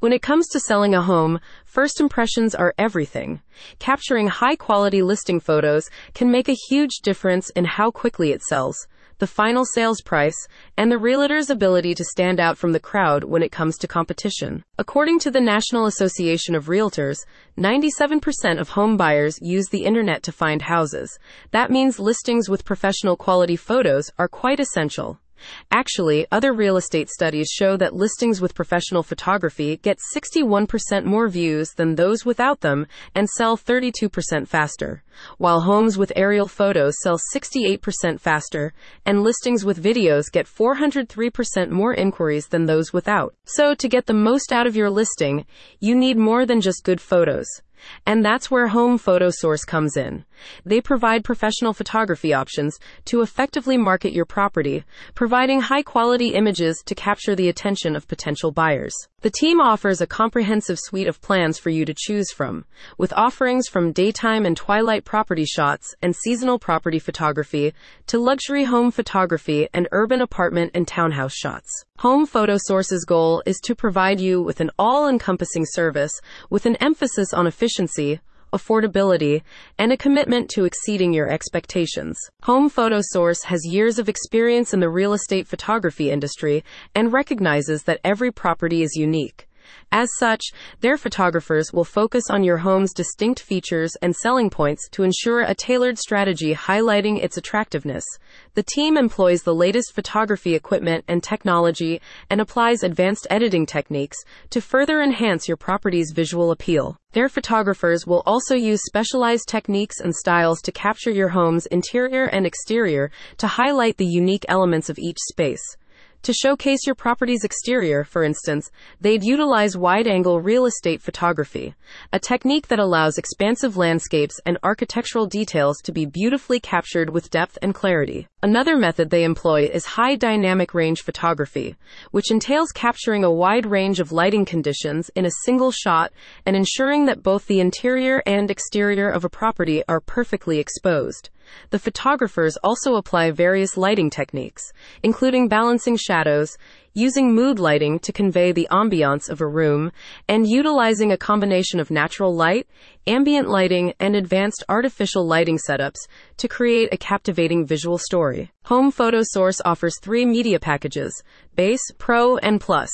When it comes to selling a home, first impressions are everything. Capturing high quality listing photos can make a huge difference in how quickly it sells, the final sales price, and the realtor's ability to stand out from the crowd when it comes to competition. According to the National Association of Realtors, 97% of home buyers use the internet to find houses. That means listings with professional quality photos are quite essential. Actually, other real estate studies show that listings with professional photography get 61% more views than those without them and sell 32% faster, while homes with aerial photos sell 68% faster, and listings with videos get 403% more inquiries than those without. So, to get the most out of your listing, you need more than just good photos. And that's where Home Photo Source comes in. They provide professional photography options to effectively market your property, providing high quality images to capture the attention of potential buyers. The team offers a comprehensive suite of plans for you to choose from, with offerings from daytime and twilight property shots and seasonal property photography to luxury home photography and urban apartment and townhouse shots. Home Photo Source's goal is to provide you with an all encompassing service with an emphasis on efficiency, affordability, and a commitment to exceeding your expectations. Home Photo Source has years of experience in the real estate photography industry and recognizes that every property is unique. As such, their photographers will focus on your home's distinct features and selling points to ensure a tailored strategy highlighting its attractiveness. The team employs the latest photography equipment and technology and applies advanced editing techniques to further enhance your property's visual appeal. Their photographers will also use specialized techniques and styles to capture your home's interior and exterior to highlight the unique elements of each space. To showcase your property's exterior, for instance, they'd utilize wide angle real estate photography, a technique that allows expansive landscapes and architectural details to be beautifully captured with depth and clarity. Another method they employ is high dynamic range photography, which entails capturing a wide range of lighting conditions in a single shot and ensuring that both the interior and exterior of a property are perfectly exposed. The photographers also apply various lighting techniques, including balancing shadows, using mood lighting to convey the ambiance of a room, and utilizing a combination of natural light, ambient lighting, and advanced artificial lighting setups to create a captivating visual story. Home Photo Source offers three media packages Base, Pro, and Plus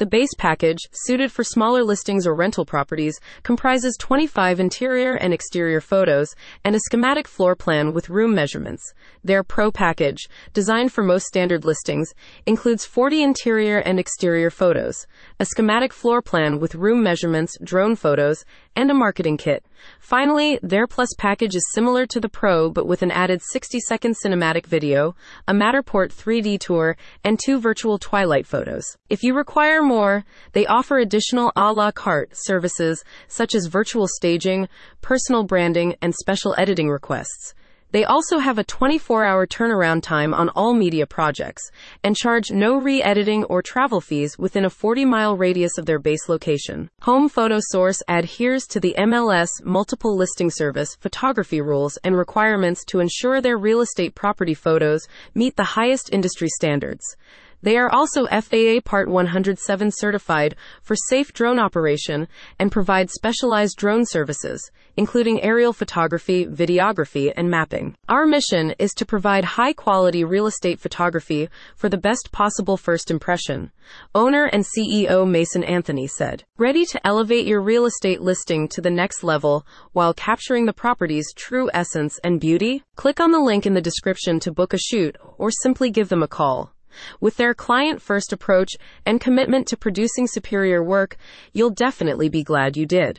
the base package, suited for smaller listings or rental properties, comprises 25 interior and exterior photos and a schematic floor plan with room measurements. Their Pro package, designed for most standard listings, includes 40 interior and exterior photos, a schematic floor plan with room measurements, drone photos, and a marketing kit. Finally, their Plus package is similar to the Pro but with an added 60 second cinematic video, a Matterport 3D tour, and two virtual twilight photos. If you require more, they offer additional a la carte services such as virtual staging, personal branding, and special editing requests. They also have a 24 hour turnaround time on all media projects and charge no re editing or travel fees within a 40 mile radius of their base location. Home Photo Source adheres to the MLS multiple listing service photography rules and requirements to ensure their real estate property photos meet the highest industry standards. They are also FAA Part 107 certified for safe drone operation and provide specialized drone services, including aerial photography, videography, and mapping. Our mission is to provide high quality real estate photography for the best possible first impression. Owner and CEO Mason Anthony said, Ready to elevate your real estate listing to the next level while capturing the property's true essence and beauty? Click on the link in the description to book a shoot or simply give them a call. With their client first approach and commitment to producing superior work, you'll definitely be glad you did.